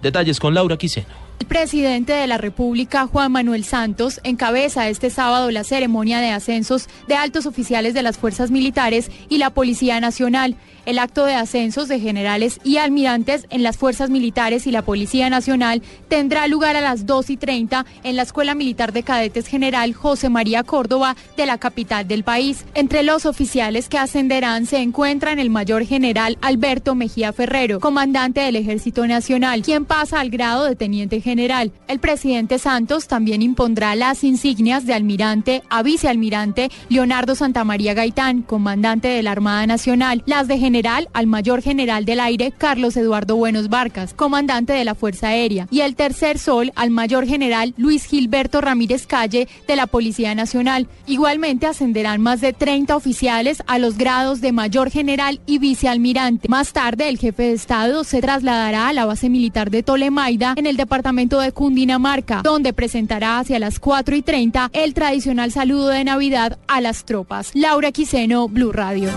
Detalles con Laura Quiseno. El presidente de la República, Juan Manuel Santos, encabeza este sábado la ceremonia de ascensos de altos oficiales de las fuerzas militares y la Policía Nacional. El acto de ascensos de generales y almirantes en las fuerzas militares y la Policía Nacional tendrá lugar a las 2 y 30 en la Escuela Militar de Cadetes General José María Córdoba de la capital del país. Entre los oficiales que ascenderán se encuentran el mayor general Alberto Mejía Ferrero, comandante del Ejército Nacional, quien pasa al grado de teniente general. El presidente Santos también impondrá las insignias de almirante a vicealmirante Leonardo Santamaría Gaitán, comandante de la Armada Nacional, las de general al mayor general del aire Carlos Eduardo Buenos Barcas, comandante de la Fuerza Aérea, y el tercer sol al mayor general Luis Gilberto Ramírez Calle de la Policía Nacional. Igualmente ascenderán más de 30 oficiales a los grados de mayor general y vicealmirante. Más tarde, el jefe de Estado se trasladará a la base militar de Tolemaida en el departamento de Cundinamarca, donde presentará hacia las 4 y 30 el tradicional saludo de Navidad a las tropas. Laura Quiseno, Blue Radio.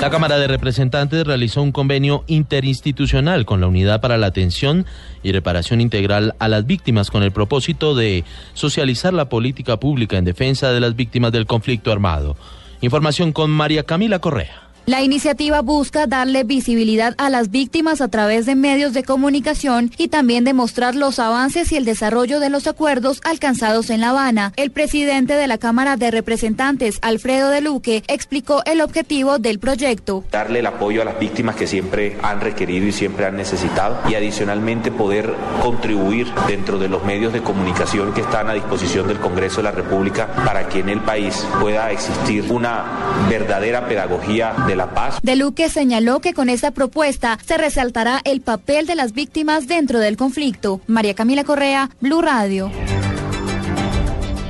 La Cámara de Representantes realizó un convenio interinstitucional con la Unidad para la Atención y Reparación Integral a las Víctimas con el propósito de socializar la política pública en defensa de las víctimas del conflicto armado. Información con María Camila Correa. La iniciativa busca darle visibilidad a las víctimas a través de medios de comunicación y también demostrar los avances y el desarrollo de los acuerdos alcanzados en La Habana. El presidente de la Cámara de Representantes, Alfredo de Luque, explicó el objetivo del proyecto. Darle el apoyo a las víctimas que siempre han requerido y siempre han necesitado y adicionalmente poder contribuir dentro de los medios de comunicación que están a disposición del Congreso de la República para que en el país pueda existir una verdadera pedagogía de la paz. De Luque señaló que con esta propuesta se resaltará el papel de las víctimas dentro del conflicto. María Camila Correa, Blue Radio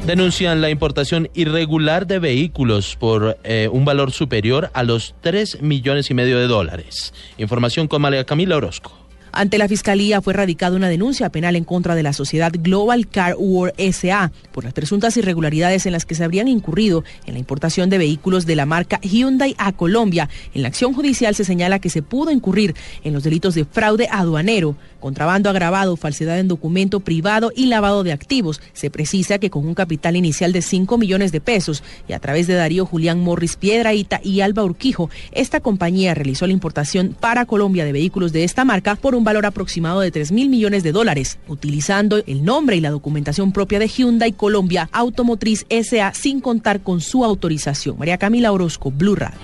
denuncian la importación irregular de vehículos por eh, un valor superior a los 3 millones y medio de dólares. Información con María Camila Orozco. Ante la Fiscalía fue radicada una denuncia penal en contra de la sociedad Global Car War SA por las presuntas irregularidades en las que se habrían incurrido en la importación de vehículos de la marca Hyundai a Colombia. En la acción judicial se señala que se pudo incurrir en los delitos de fraude aduanero, contrabando agravado, falsedad en documento privado y lavado de activos. Se precisa que con un capital inicial de 5 millones de pesos y a través de Darío Julián Morris Piedraíta y Alba Urquijo, esta compañía realizó la importación para Colombia de vehículos de esta marca por un valor aproximado de 3 mil millones de dólares, utilizando el nombre y la documentación propia de Hyundai Colombia Automotriz SA sin contar con su autorización. María Camila Orozco, Blue Radio.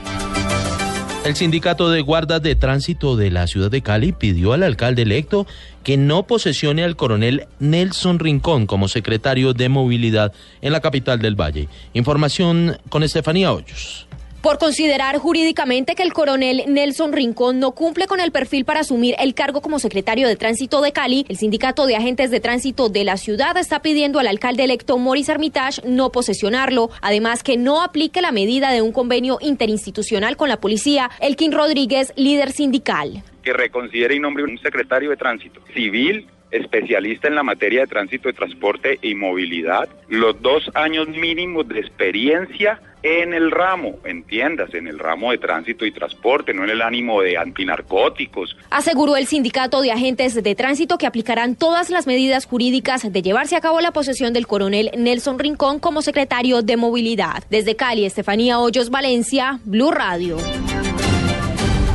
El sindicato de guardas de tránsito de la ciudad de Cali pidió al alcalde electo que no posesione al coronel Nelson Rincón como secretario de movilidad en la capital del Valle. Información con Estefanía Hoyos por considerar jurídicamente que el coronel Nelson Rincón no cumple con el perfil para asumir el cargo como secretario de tránsito de Cali, el sindicato de agentes de tránsito de la ciudad está pidiendo al alcalde electo Maurice Armitage no posesionarlo, además que no aplique la medida de un convenio interinstitucional con la policía. Elkin Rodríguez, líder sindical. Que reconsidere y nombre un secretario de tránsito civil especialista en la materia de tránsito, de transporte y movilidad, los dos años mínimos de experiencia en el ramo, entiendas, en el ramo de tránsito y transporte, no en el ánimo de antinarcóticos. Aseguró el sindicato de agentes de tránsito que aplicarán todas las medidas jurídicas de llevarse a cabo la posesión del coronel Nelson Rincón como secretario de movilidad. Desde Cali, Estefanía Hoyos, Valencia, Blue Radio.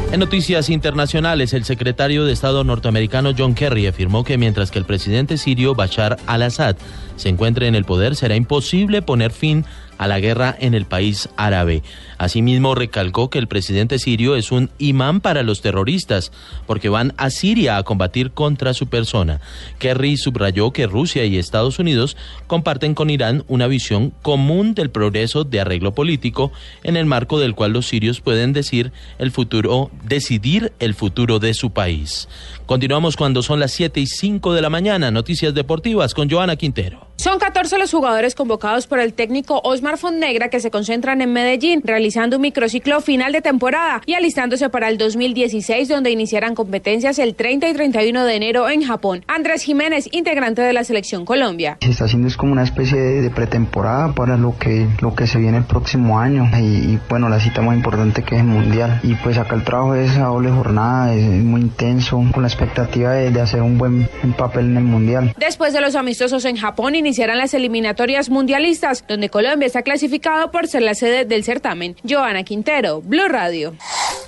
En noticias internacionales, el secretario de Estado norteamericano John Kerry afirmó que mientras que el presidente sirio Bashar al-Assad se encuentre en el poder, será imposible poner fin a la guerra en el país árabe. Asimismo, recalcó que el presidente sirio es un imán para los terroristas, porque van a Siria a combatir contra su persona. Kerry subrayó que Rusia y Estados Unidos comparten con Irán una visión común del progreso de arreglo político, en el marco del cual los sirios pueden decir el futuro, decidir el futuro de su país. Continuamos cuando son las 7 y 5 de la mañana. Noticias deportivas con Joana Quintero. Son 14 los jugadores convocados por el técnico Osmar Fonnegra que se concentran en Medellín, realizando un microciclo final de temporada y alistándose para el 2016, donde iniciarán competencias el 30 y 31 de enero en Japón. Andrés Jiménez, integrante de la selección Colombia. Se está haciendo es como una especie de, pretemporada para lo que, lo que se viene el próximo año y, bueno, la cita más importante que es el Mundial. Y pues acá el trabajo es a doble jornada, es, muy intenso, con la expectativa de, hacer un buen papel en el Mundial. Después de los amistosos en Japón, iniciarán las eliminatorias mundialistas, donde Colombia está clasificado por ser la sede del certamen. Joana Quintero, Blue Radio.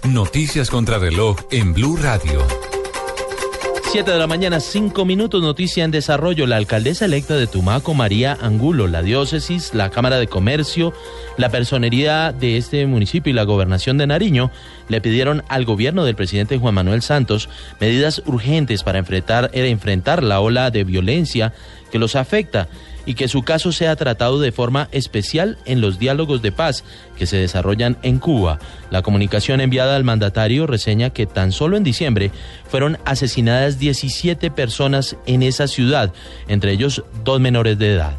Noticias contra reloj en Blue Radio. 7 de la mañana, 5 minutos, noticia en desarrollo. La alcaldesa electa de Tumaco, María Angulo, la diócesis, la Cámara de Comercio, la personería de este municipio y la gobernación de Nariño le pidieron al gobierno del presidente Juan Manuel Santos medidas urgentes para enfrentar, enfrentar la ola de violencia que los afecta y que su caso sea tratado de forma especial en los diálogos de paz que se desarrollan en Cuba. La comunicación enviada al mandatario reseña que tan solo en diciembre fueron asesinadas 17 personas en esa ciudad, entre ellos dos menores de edad.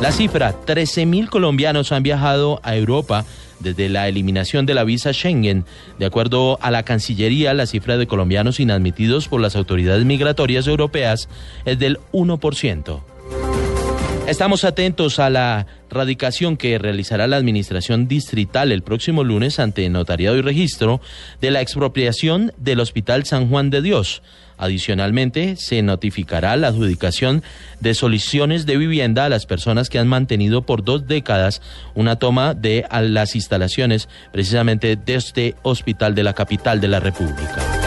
La cifra, 13.000 colombianos han viajado a Europa desde la eliminación de la visa Schengen. De acuerdo a la Cancillería, la cifra de colombianos inadmitidos por las autoridades migratorias europeas es del 1%. Estamos atentos a la radicación que realizará la Administración Distrital el próximo lunes ante Notariado y Registro de la expropiación del Hospital San Juan de Dios. Adicionalmente, se notificará la adjudicación de soluciones de vivienda a las personas que han mantenido por dos décadas una toma de las instalaciones precisamente de este hospital de la capital de la República.